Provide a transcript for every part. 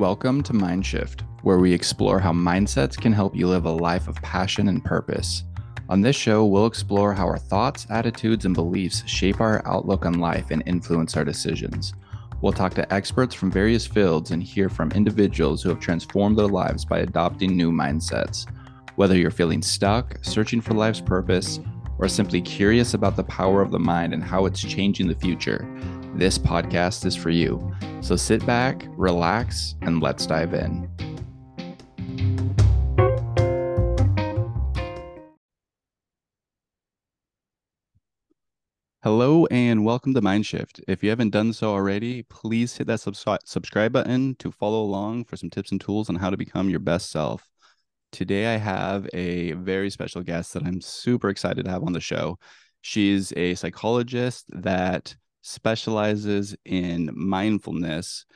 Welcome to Mindshift, where we explore how mindsets can help you live a life of passion and purpose. On this show, we'll explore how our thoughts, attitudes, and beliefs shape our outlook on life and influence our decisions. We'll talk to experts from various fields and hear from individuals who have transformed their lives by adopting new mindsets. Whether you're feeling stuck, searching for life's purpose, or simply curious about the power of the mind and how it's changing the future, this podcast is for you. So sit back, relax, and let's dive in. Hello and welcome to Mindshift. If you haven't done so already, please hit that subscri- subscribe button to follow along for some tips and tools on how to become your best self. Today, I have a very special guest that I'm super excited to have on the show. She's a psychologist that specializes in mindfulness.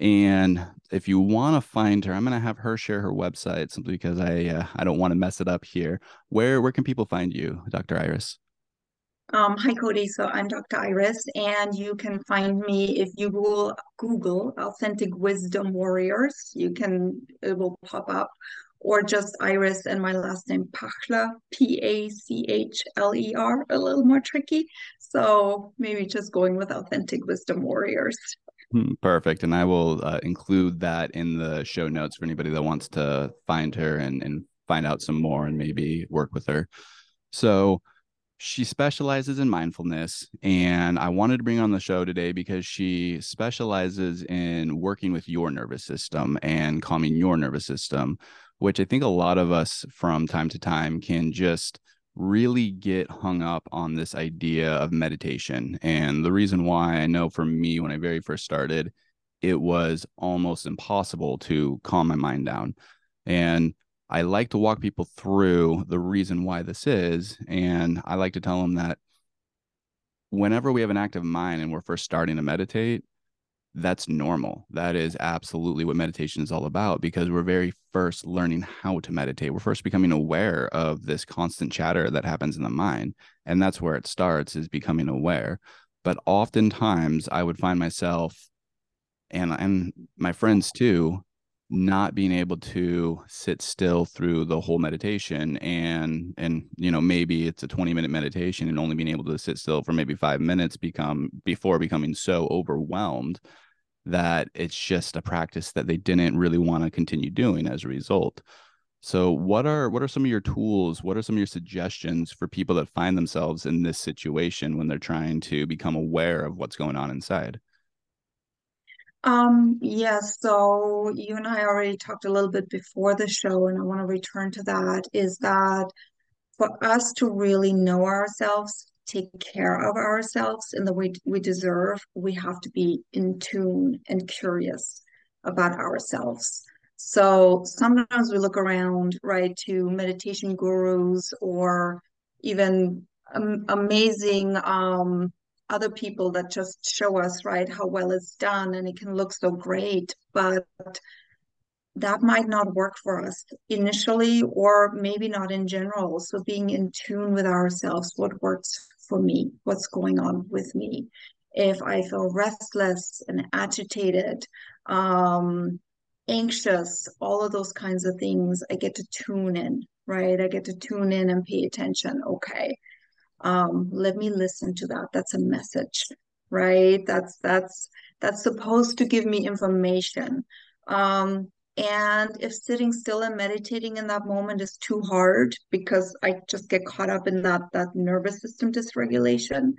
And if you want to find her, I'm going to have her share her website simply because I uh, I don't want to mess it up here. Where where can people find you, Dr. Iris? Um, hi, Cody. So I'm Dr. Iris, and you can find me if you will Google Authentic Wisdom Warriors. You can it will pop up, or just Iris and my last name Pachler, P A C H L E R, a little more tricky. So maybe just going with Authentic Wisdom Warriors. Hmm, perfect. And I will uh, include that in the show notes for anybody that wants to find her and, and find out some more and maybe work with her. So she specializes in mindfulness. And I wanted to bring on the show today because she specializes in working with your nervous system and calming your nervous system, which I think a lot of us from time to time can just really get hung up on this idea of meditation. And the reason why I know for me, when I very first started, it was almost impossible to calm my mind down. And I like to walk people through the reason why this is. And I like to tell them that whenever we have an active mind and we're first starting to meditate, that's normal. That is absolutely what meditation is all about because we're very first learning how to meditate. We're first becoming aware of this constant chatter that happens in the mind. And that's where it starts is becoming aware. But oftentimes I would find myself and and my friends too not being able to sit still through the whole meditation and and you know maybe it's a 20 minute meditation and only being able to sit still for maybe 5 minutes become before becoming so overwhelmed that it's just a practice that they didn't really want to continue doing as a result. So what are what are some of your tools? What are some of your suggestions for people that find themselves in this situation when they're trying to become aware of what's going on inside? Um, yes, so you and I already talked a little bit before the show, and I want to return to that, is that for us to really know ourselves, take care of ourselves in the way we deserve, we have to be in tune and curious about ourselves. So sometimes we look around, right, to meditation gurus or even um, amazing um, other people that just show us, right, how well it's done and it can look so great. But that might not work for us initially or maybe not in general. So being in tune with ourselves, what works for me, what's going on with me. If I feel restless and agitated, um, anxious, all of those kinds of things, I get to tune in, right? I get to tune in and pay attention. Okay, um, let me listen to that. That's a message, right? That's that's that's supposed to give me information. Um, and if sitting still and meditating in that moment is too hard because I just get caught up in that that nervous system dysregulation,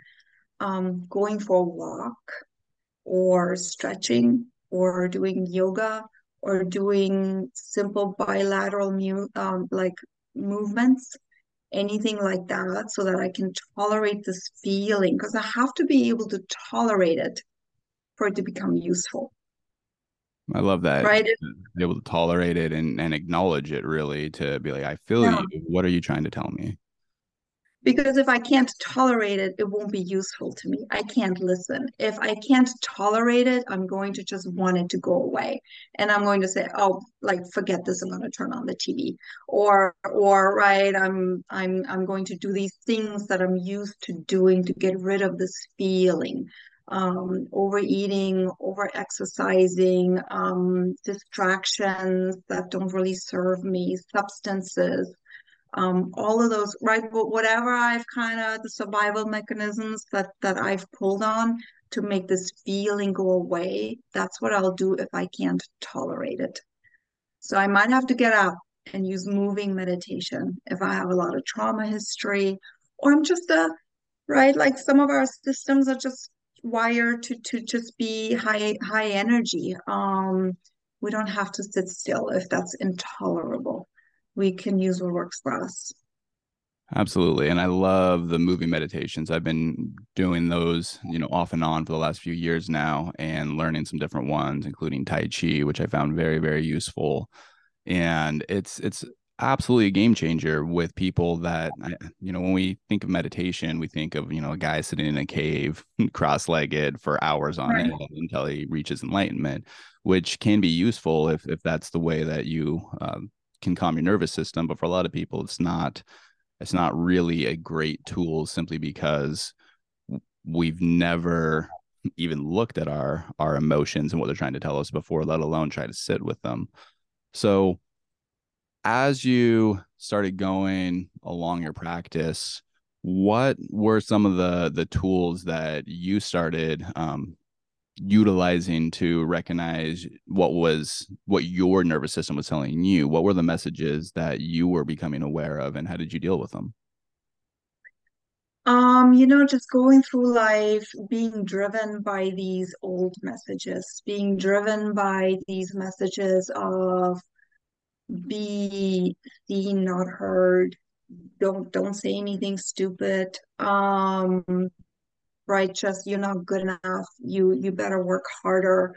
um, going for a walk or stretching or doing yoga or doing simple bilateral mu- um, like movements, anything like that, so that I can tolerate this feeling because I have to be able to tolerate it for it to become useful. I love that. Right. Be able to tolerate it and, and acknowledge it really to be like, I feel yeah. you. What are you trying to tell me? Because if I can't tolerate it, it won't be useful to me. I can't listen. If I can't tolerate it, I'm going to just want it to go away. And I'm going to say, oh, like forget this, I'm going to turn on the TV. Or or right, I'm I'm I'm going to do these things that I'm used to doing to get rid of this feeling um, overeating, over exercising, um, distractions that don't really serve me, substances, um, all of those, right? Whatever I've kind of the survival mechanisms that that I've pulled on to make this feeling go away, that's what I'll do if I can't tolerate it. So I might have to get up and use moving meditation if I have a lot of trauma history, or I'm just a right, like some of our systems are just wired to to just be high high energy. Um, we don't have to sit still if that's intolerable. We can use what works for us. Absolutely. And I love the moving meditations. I've been doing those, you know, off and on for the last few years now and learning some different ones, including Tai Chi, which I found very, very useful. And it's it's absolutely a game changer with people that you know when we think of meditation we think of you know a guy sitting in a cave cross-legged for hours on right. end until he reaches enlightenment which can be useful if if that's the way that you um, can calm your nervous system but for a lot of people it's not it's not really a great tool simply because we've never even looked at our our emotions and what they're trying to tell us before let alone try to sit with them. So as you started going along your practice what were some of the the tools that you started um, utilizing to recognize what was what your nervous system was telling you what were the messages that you were becoming aware of and how did you deal with them? Um you know just going through life being driven by these old messages being driven by these messages of be seen not heard. Don't don't say anything stupid. Um right? Just you're not good enough. You you better work harder.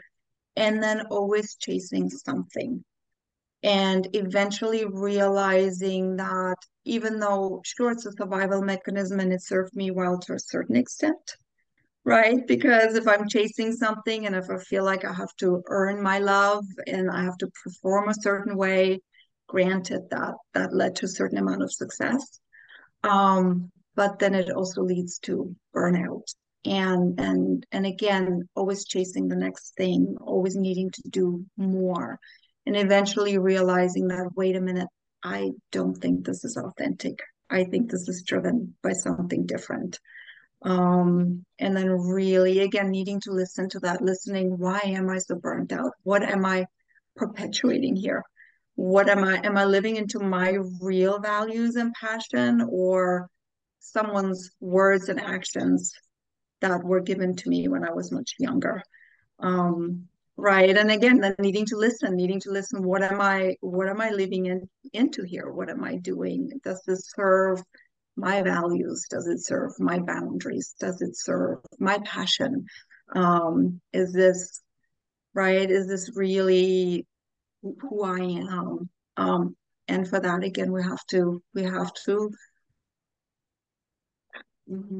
And then always chasing something. And eventually realizing that even though sure it's a survival mechanism and it served me well to a certain extent right? Because if i'm chasing something and if i feel like i have to earn my love and i have to perform a certain way granted that that led to a certain amount of success um, but then it also leads to burnout. And and and again always chasing the next thing always needing to do more and eventually realizing that wait a minute i don't think this is authentic. I think this is driven by something different. Um and then really again needing to listen to that listening why am i so burnt out? What am i perpetuating here? What am i am i living into my real values and passion or someone's words and actions that were given to me when I was much younger. Um, right. And again, then needing to listen, needing to listen. What am I, what am I living in into here? What am I doing? Does this serve my values? Does it serve my boundaries? Does it serve my passion? Um, is this right? Is this really who I am? Um, and for that, again, we have to we have to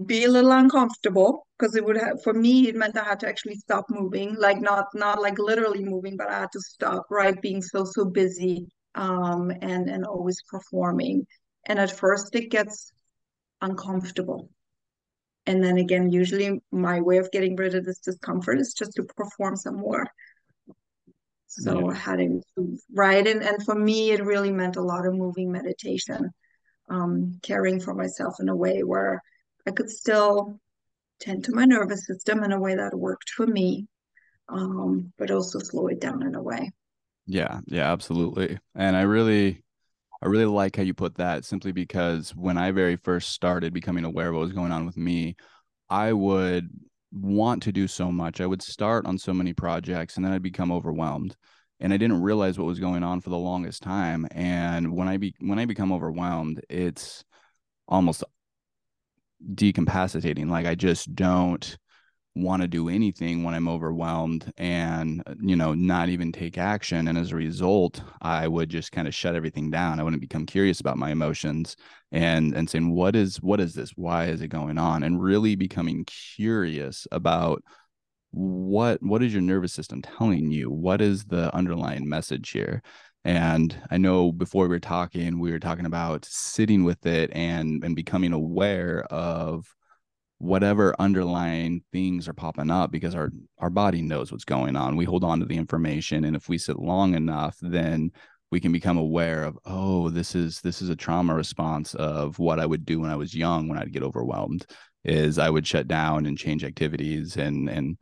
be a little uncomfortable because it would have for me it meant I had to actually stop moving like not not like literally moving but I had to stop right being so so busy um and and always performing. And at first it gets uncomfortable. And then again usually my way of getting rid of this discomfort is just to perform some more. So yeah. having to right? And and for me it really meant a lot of moving meditation um caring for myself in a way where I could still tend to my nervous system in a way that worked for me, um, but also slow it down in a way. Yeah, yeah, absolutely. And I really, I really like how you put that simply because when I very first started becoming aware of what was going on with me, I would want to do so much. I would start on so many projects and then I'd become overwhelmed. And I didn't realize what was going on for the longest time. And when I be when I become overwhelmed, it's almost decapacitating. Like I just don't want to do anything when I'm overwhelmed and, you know, not even take action. And as a result, I would just kind of shut everything down. I wouldn't become curious about my emotions and and saying, what is what is this? Why is it going on? And really becoming curious about what what is your nervous system telling you? What is the underlying message here? And I know before we were talking, we were talking about sitting with it and and becoming aware of whatever underlying things are popping up because our our body knows what's going on. We hold on to the information and if we sit long enough then we can become aware of oh this is this is a trauma response of what i would do when i was young when i'd get overwhelmed is i would shut down and change activities. And and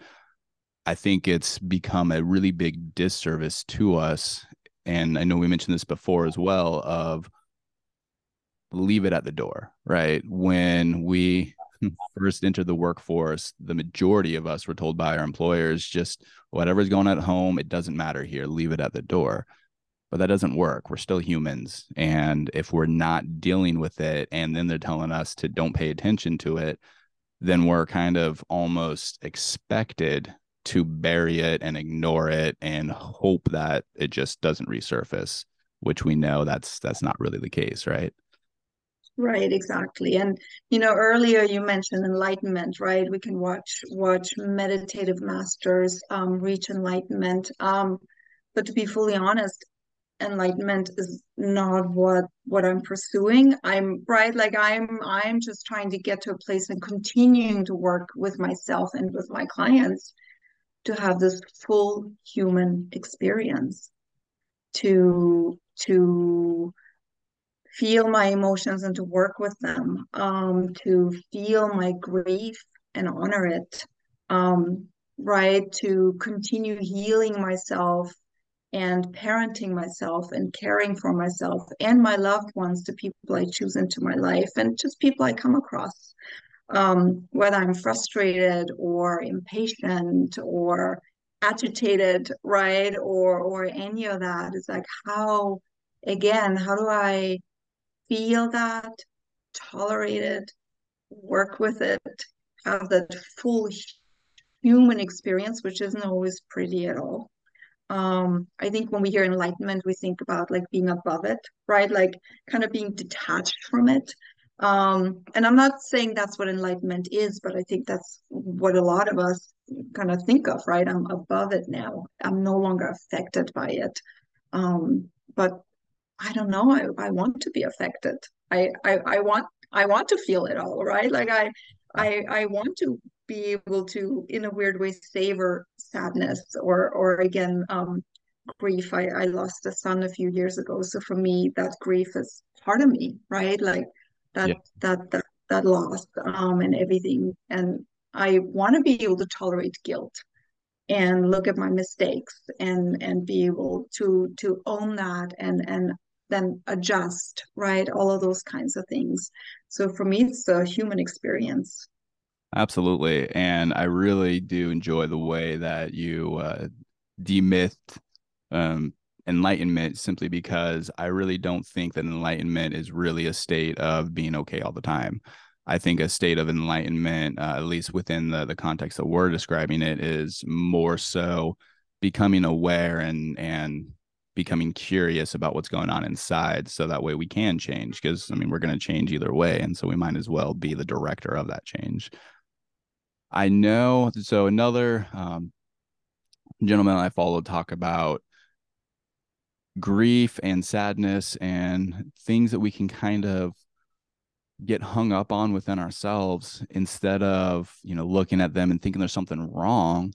i think it's become a really big disservice to us and i know we mentioned this before as well of leave it at the door right when we first entered the workforce the majority of us were told by our employers just whatever's going at home it doesn't matter here leave it at the door but that doesn't work. We're still humans. And if we're not dealing with it and then they're telling us to don't pay attention to it, then we're kind of almost expected to bury it and ignore it and hope that it just doesn't resurface, which we know that's that's not really the case, right? Right, exactly. And you know, earlier you mentioned enlightenment, right? We can watch watch meditative masters um, reach enlightenment. Um, but to be fully honest, enlightenment is not what what I'm pursuing. I'm right like I'm I'm just trying to get to a place and continuing to work with myself and with my clients to have this full human experience to to feel my emotions and to work with them um to feel my grief and honor it um right to continue healing myself and parenting myself and caring for myself and my loved ones to people I choose into my life and just people I come across. Um, whether I'm frustrated or impatient or agitated, right? Or or any of that. It's like how again, how do I feel that, tolerate it, work with it, have that full human experience, which isn't always pretty at all um i think when we hear enlightenment we think about like being above it right like kind of being detached from it um and i'm not saying that's what enlightenment is but i think that's what a lot of us kind of think of right? I'm above it now. I'm no longer affected by it. Um but i don't know. I, I want to be affected. I, I i want i want to feel it all right? Like i i i want to be able to, in a weird way, savor sadness or, or again, um, grief. I, I lost a son a few years ago, so for me, that grief is part of me, right? Like that, yeah. that, that, that loss, um, and everything. And I want to be able to tolerate guilt and look at my mistakes and and be able to to own that and and then adjust right all of those kinds of things so for me it's a human experience Absolutely. And I really do enjoy the way that you uh, demythed um, enlightenment simply because I really don't think that enlightenment is really a state of being okay all the time. I think a state of enlightenment, uh, at least within the, the context that we're describing it, is more so becoming aware and and becoming curious about what's going on inside so that way we can change because i mean we're going to change either way and so we might as well be the director of that change I know. So another um, gentleman I follow talk about grief and sadness and things that we can kind of get hung up on within ourselves instead of you know looking at them and thinking there's something wrong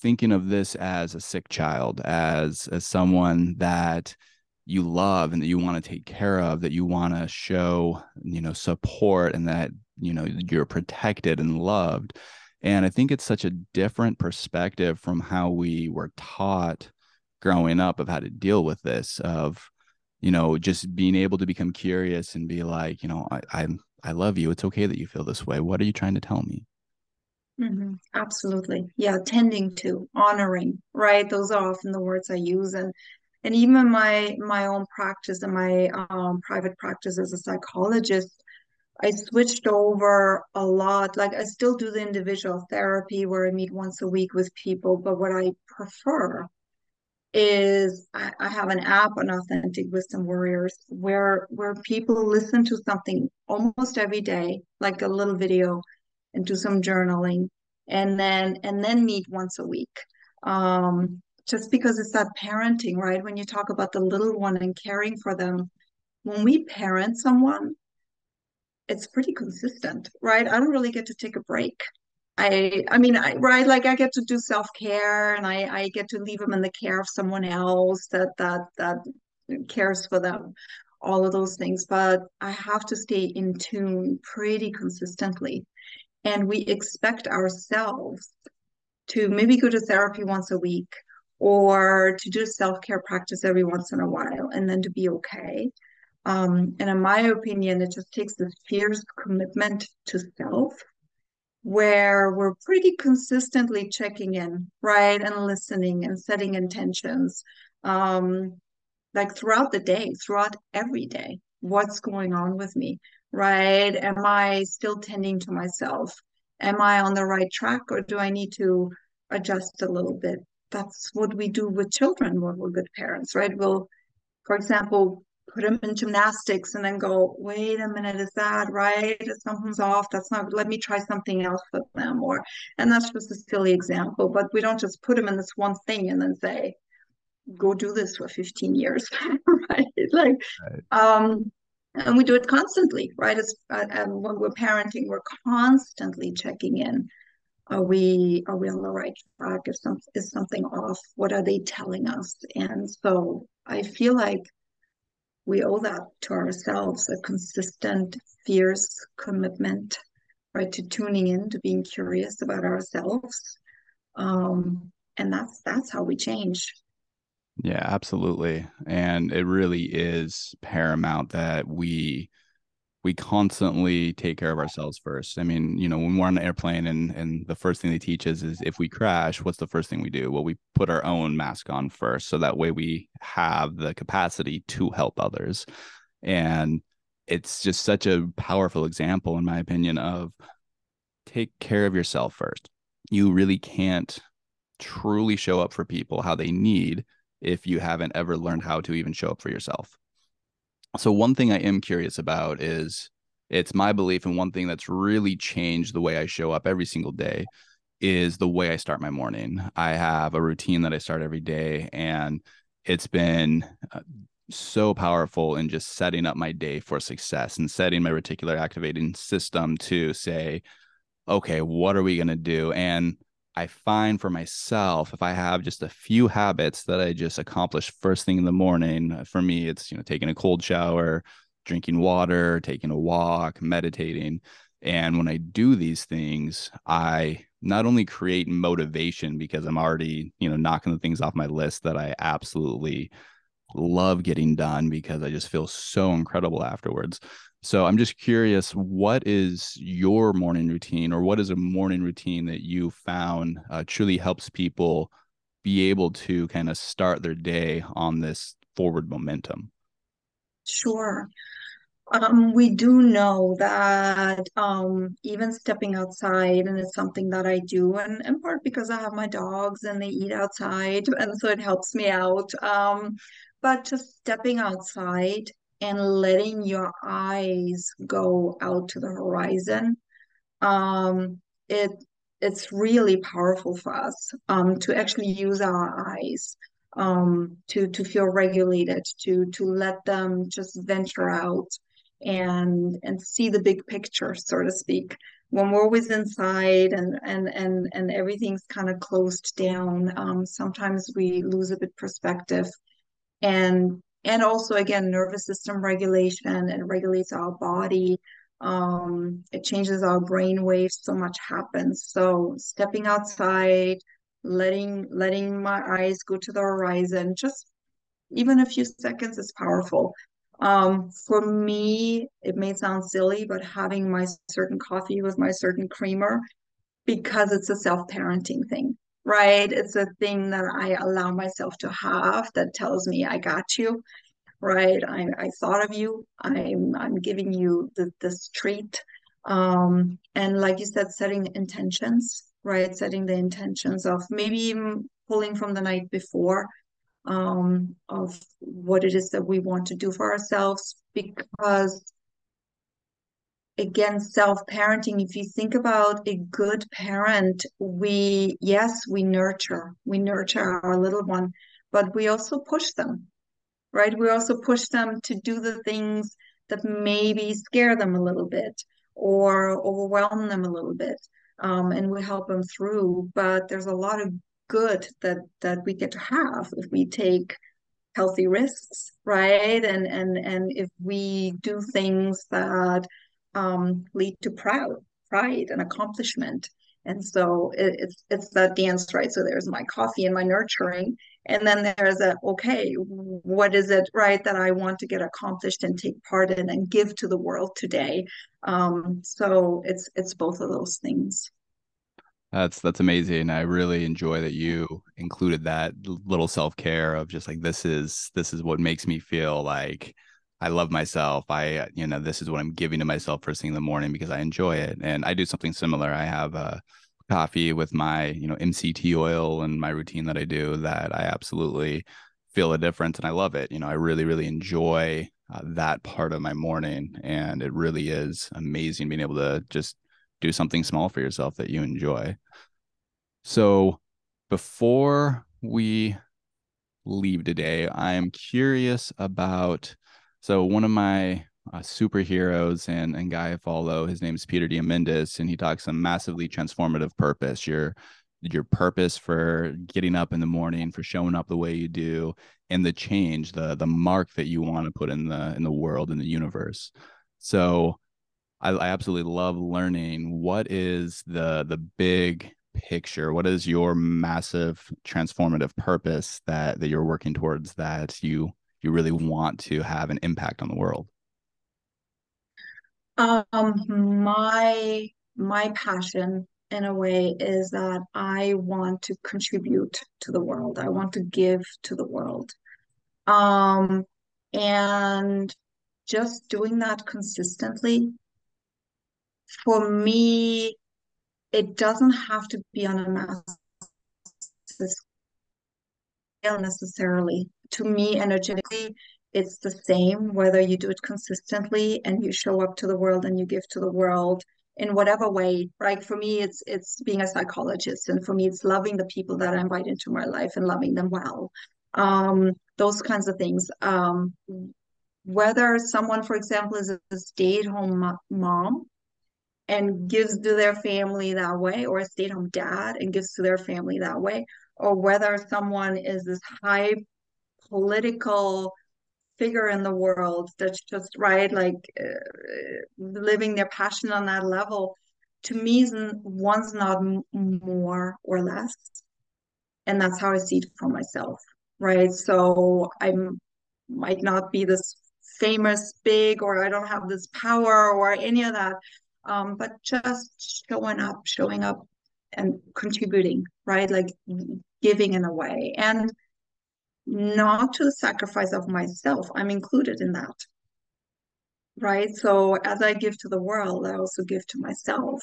thinking of this as a sick child as as someone that you love and that you want to take care of that you want to show you know support and that you know you're protected and loved. And I think it's such a different perspective from how we were taught growing up of how to deal with this, of, you know, just being able to become curious and be like, you know, I, I, I love you. It's okay that you feel this way. What are you trying to tell me? Mm-hmm. Absolutely. Yeah. Tending to, honoring, right? Those are often the words I use. And and even my my own practice and my um, private practice as a psychologist I switched over a lot. Like I still do the individual therapy where I meet once a week with people, but what I prefer is I, I have an app on Authentic Wisdom Warriors where where people listen to something almost every day, like a little video, and do some journaling, and then and then meet once a week. Um, just because it's that parenting, right? When you talk about the little one and caring for them, when we parent someone, it's pretty consistent, right? I don't really get to take a break. I I mean I right like I get to do self-care and I I get to leave them in the care of someone else that that that cares for them all of those things but I have to stay in tune pretty consistently. And we expect ourselves to maybe go to therapy once a week or to do self-care practice every once in a while and then to be okay. Um, and in my opinion it just takes this fierce commitment to self where we're pretty consistently checking in, right? And listening and setting intentions. Um, like throughout the day, throughout every day, what's going on with me, right? Am I still tending to myself? Am I on the right track or do I need to adjust a little bit? That's what we do with children when we're good parents, right? We'll, for example, put them in gymnastics and then go, wait a minute, is that right? Something's off. That's not, let me try something else with them. Or, and that's just a silly example, but we don't just put them in this one thing and then say, go do this for 15 years, right? Like, right. um, and we do it constantly, right? As, uh, and when we're parenting, we're constantly checking in. Are we are we on the right track? Is some is something off? What are they telling us? And so I feel like we owe that to ourselves a consistent, fierce commitment, right, to tuning in, to being curious about ourselves. Um, and that's that's how we change. Yeah, absolutely. And it really is paramount that we we constantly take care of ourselves first. I mean, you know, when we're on an airplane and and the first thing they teach us is if we crash, what's the first thing we do? Well, we put our own mask on first, so that way we have the capacity to help others. And it's just such a powerful example, in my opinion, of take care of yourself first. You really can't truly show up for people how they need if you haven't ever learned how to even show up for yourself. So one thing I am curious about is it's my belief and one thing that's really changed the way I show up every single day is the way I start my morning. I have a routine that I start every day and it's been uh, so powerful in just setting up my day for success and setting my reticular activating system to say okay, what are we going to do? And I find for myself, if I have just a few habits that I just accomplish first thing in the morning, uh, for me, it's, you know, taking a cold shower, drinking water, taking a walk, meditating. And when I do these things, I not only create motivation because I'm already, you know, knocking the things off my list that I absolutely love getting done because I just feel so incredible afterwards. So I'm just curious, what is your morning routine, or what is a morning routine that you found uh, truly helps people be able to kind of start their day on this forward momentum? Sure. Um, we do know that um, even stepping outside, and it's something that I do, and in part because I have my dogs and they eat outside, and so it helps me out. Um, but just stepping outside and letting your eyes go out to the horizon um, it it's really powerful for us um, to actually use our eyes um, to to feel regulated to to let them just venture out and and see the big picture so to speak. When we're always inside and and and and everything's kind of closed down um, sometimes we lose a bit perspective. And and also again nervous system regulation and regulates our body um, it changes our brain waves so much happens. So stepping outside letting letting my eyes go to the horizon just even a few seconds is powerful. Um, for me it may sound silly but having my certain coffee with my certain creamer because it's a self-parenting thing right? It's a thing that I allow myself to have that tells me I got you, right? I, I thought of you. I'm I'm giving you the, this treat. Um, and like you said, setting intentions, right? Setting the intentions of maybe even pulling from the night before um, of what it is that we want to do for ourselves because again self-parenting if you think about a good parent we yes we nurture we nurture our little one but we also push them right we also push them to do the things that maybe scare them a little bit or overwhelm them a little bit. Um, and we help them through. But there's a lot of good that that we get to have if we take healthy risks, right? And and and if we do things that um, lead to proud, pride, and accomplishment. And so it, it's it's that dance, right? So there's my coffee and my nurturing, and then there's a okay, what is it, right, that I want to get accomplished and take part in and give to the world today. Um, so it's it's both of those things. That's that's amazing. I really enjoy that you included that little self-care of just like this is this is what makes me feel like I love myself. I you know this is what I'm giving to myself first thing in the morning because I enjoy it. And I do something similar. I have a coffee with my, you know, MCT oil and my routine that I do that I absolutely feel a difference and I love it. You know, I really really enjoy uh, that part of my morning and it really is amazing being able to just do something small for yourself that you enjoy. So before we leave today, I am curious about. So one of my uh, superheroes and and guy I follow, his name is Peter Diamandis, and he talks a massively transformative purpose. Your your purpose for getting up in the morning, for showing up the way you do, and the change, the the mark that you want to put in the in the world in the universe. So I, I absolutely love learning what is the the big picture what is your massive transformative purpose that that you're working towards that you you really want to have an impact on the world? Um my my passion in a way is that i want to contribute to the world. I want to give to the world. Um and just doing that consistently for me, it doesn't have to be on a massive scale necessarily. To me, energetically, it's the same whether you do it consistently and you show up to the world and you give to the world in whatever way. Right for me it's it's being a psychologist and for me it's loving the people that i invite into my life and loving them well. Um, those kinds of things. Um, whether someone for example is a stay-at-home mom and gives to their family that way, or a stay at home dad and gives to their family that way, or whether someone is this high political figure in the world that's just right, like uh, living their passion on that level. To me, one's not more or less, and that's how I see it for myself, right? So I might not be this famous, big, or I don't have this power or any of that, um, but just showing up, showing up and contributing, right? Like giving in a way and not to the sacrifice of myself. I'm included in that. Right. So as I give to the world, I also give to myself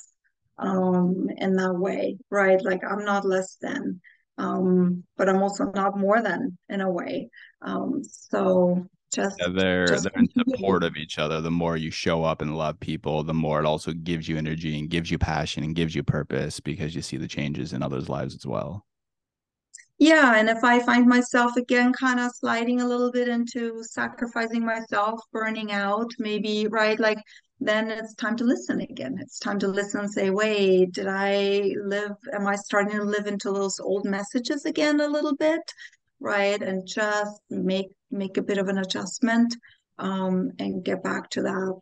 um in that way. Right. Like I'm not less than, um, but I'm also not more than in a way. Um, so just yeah, they're just they're in support of each other the more you show up and love people the more it also gives you energy and gives you passion and gives you purpose because you see the changes in others lives as well yeah and if i find myself again kind of sliding a little bit into sacrificing myself burning out maybe right like then it's time to listen again it's time to listen and say wait did i live am i starting to live into those old messages again a little bit right and just make make a bit of an adjustment um, and get back to that.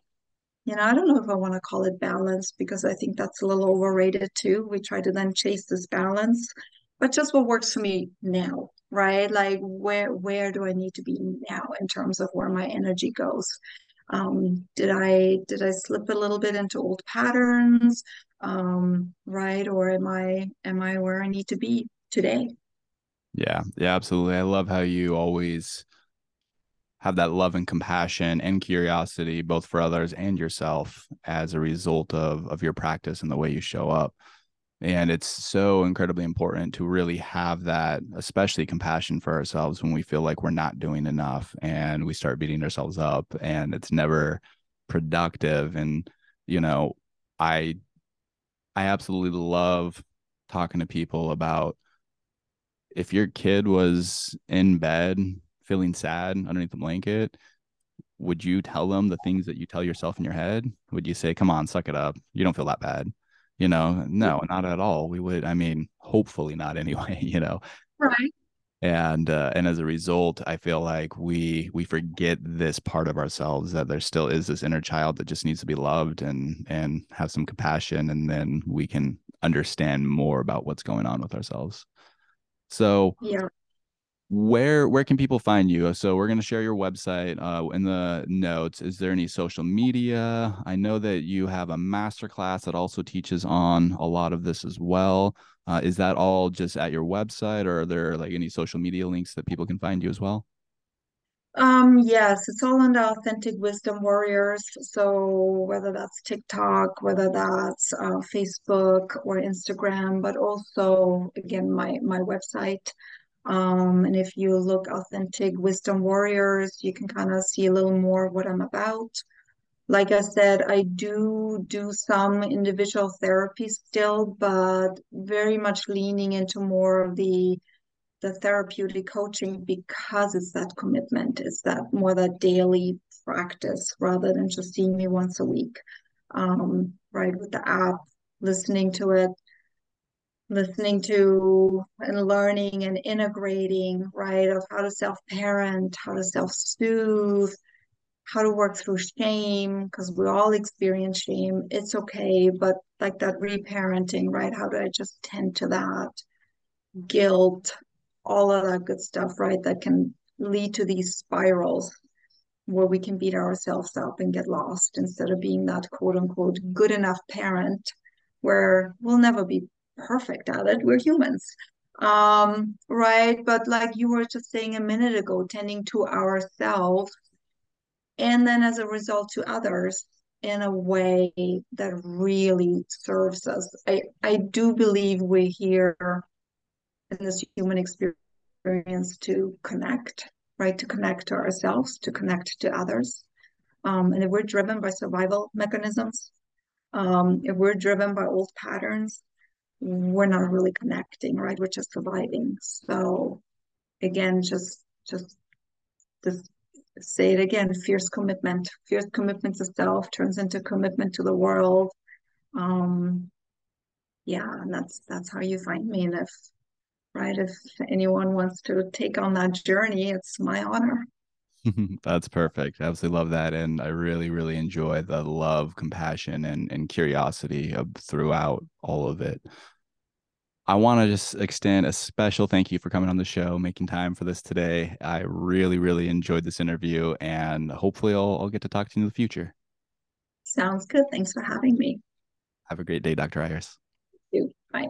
You know, I don't know if I want to call it balance because I think that's a little overrated too. We try to then chase this balance, but just what works for me now, right? Like where where do I need to be now in terms of where my energy goes? Um, did I did I slip a little bit into old patterns, um, right? Or am I am I where I need to be today? Yeah, yeah, absolutely. I love how you always have that love and compassion and curiosity both for others and yourself as a result of of your practice and the way you show up and it's so incredibly important to really have that especially compassion for ourselves when we feel like we're not doing enough and we start beating ourselves up and it's never productive and you know i i absolutely love talking to people about if your kid was in bed feeling sad underneath the blanket, would you tell them the things that you tell yourself in your head? Would you say, come on, suck it up? You don't feel that bad. You know, no, not at all. We would, I mean, hopefully not anyway, you know. Right. And uh, and as a result, I feel like we we forget this part of ourselves that there still is this inner child that just needs to be loved and and have some compassion, and then we can understand more about what's going on with ourselves. So Yeah. Where where can people find you? So we're going to share your website uh, in the notes. Is there any social media? I know that you have a master class that also teaches on a lot of this as well. Uh, is that all just at your website or are there like any social media links that people can find you as well? Um, yes, it's all under Authentic Wisdom Warriors. So whether that's TikTok, whether that's uh, Facebook or Instagram, but also again my my website. Um, and if you look Authentic Wisdom Warriors, you can kind of see a little more what I'm about. Like I said, I do do some individual therapy still, but very much leaning into more of the the therapeutic coaching because it's that commitment. It's that more that daily practice rather than just seeing me once a week. Um, right, with the app, listening to it, listening to and learning and integrating, right, of how to self-parent, how to self-soothe, how to work through shame, because we all experience shame. It's okay, but like that reparenting, right? How do I just tend to that? Guilt, all of that good stuff, right? That can lead to these spirals where we can beat ourselves up and get lost instead of being that quote unquote good enough parent where we'll never be perfect at it. We're humans. Um, right. But like you were just saying a minute ago, tending to ourselves and then as a result to others in a way that really serves us. I, I do believe we're here in this human experience to connect, right? To connect to ourselves, to connect to others. Um, and if we're driven by survival mechanisms, um, if we're driven by old patterns, we're not really connecting, right? We're just surviving. So again, just just this say it again, fierce commitment. Fierce commitment to self turns into commitment to the world. Um, yeah, and that's that's how you find me. And if right, if anyone wants to take on that journey, it's my honor. That's perfect. I absolutely love that. And I really, really enjoy the love, compassion, and, and curiosity of throughout all of it. I want to just extend a special thank you for coming on the show, making time for this today. I really, really enjoyed this interview, and hopefully, I'll, I'll get to talk to you in the future. Sounds good. Thanks for having me. Have a great day, Dr. Iris. You. Bye.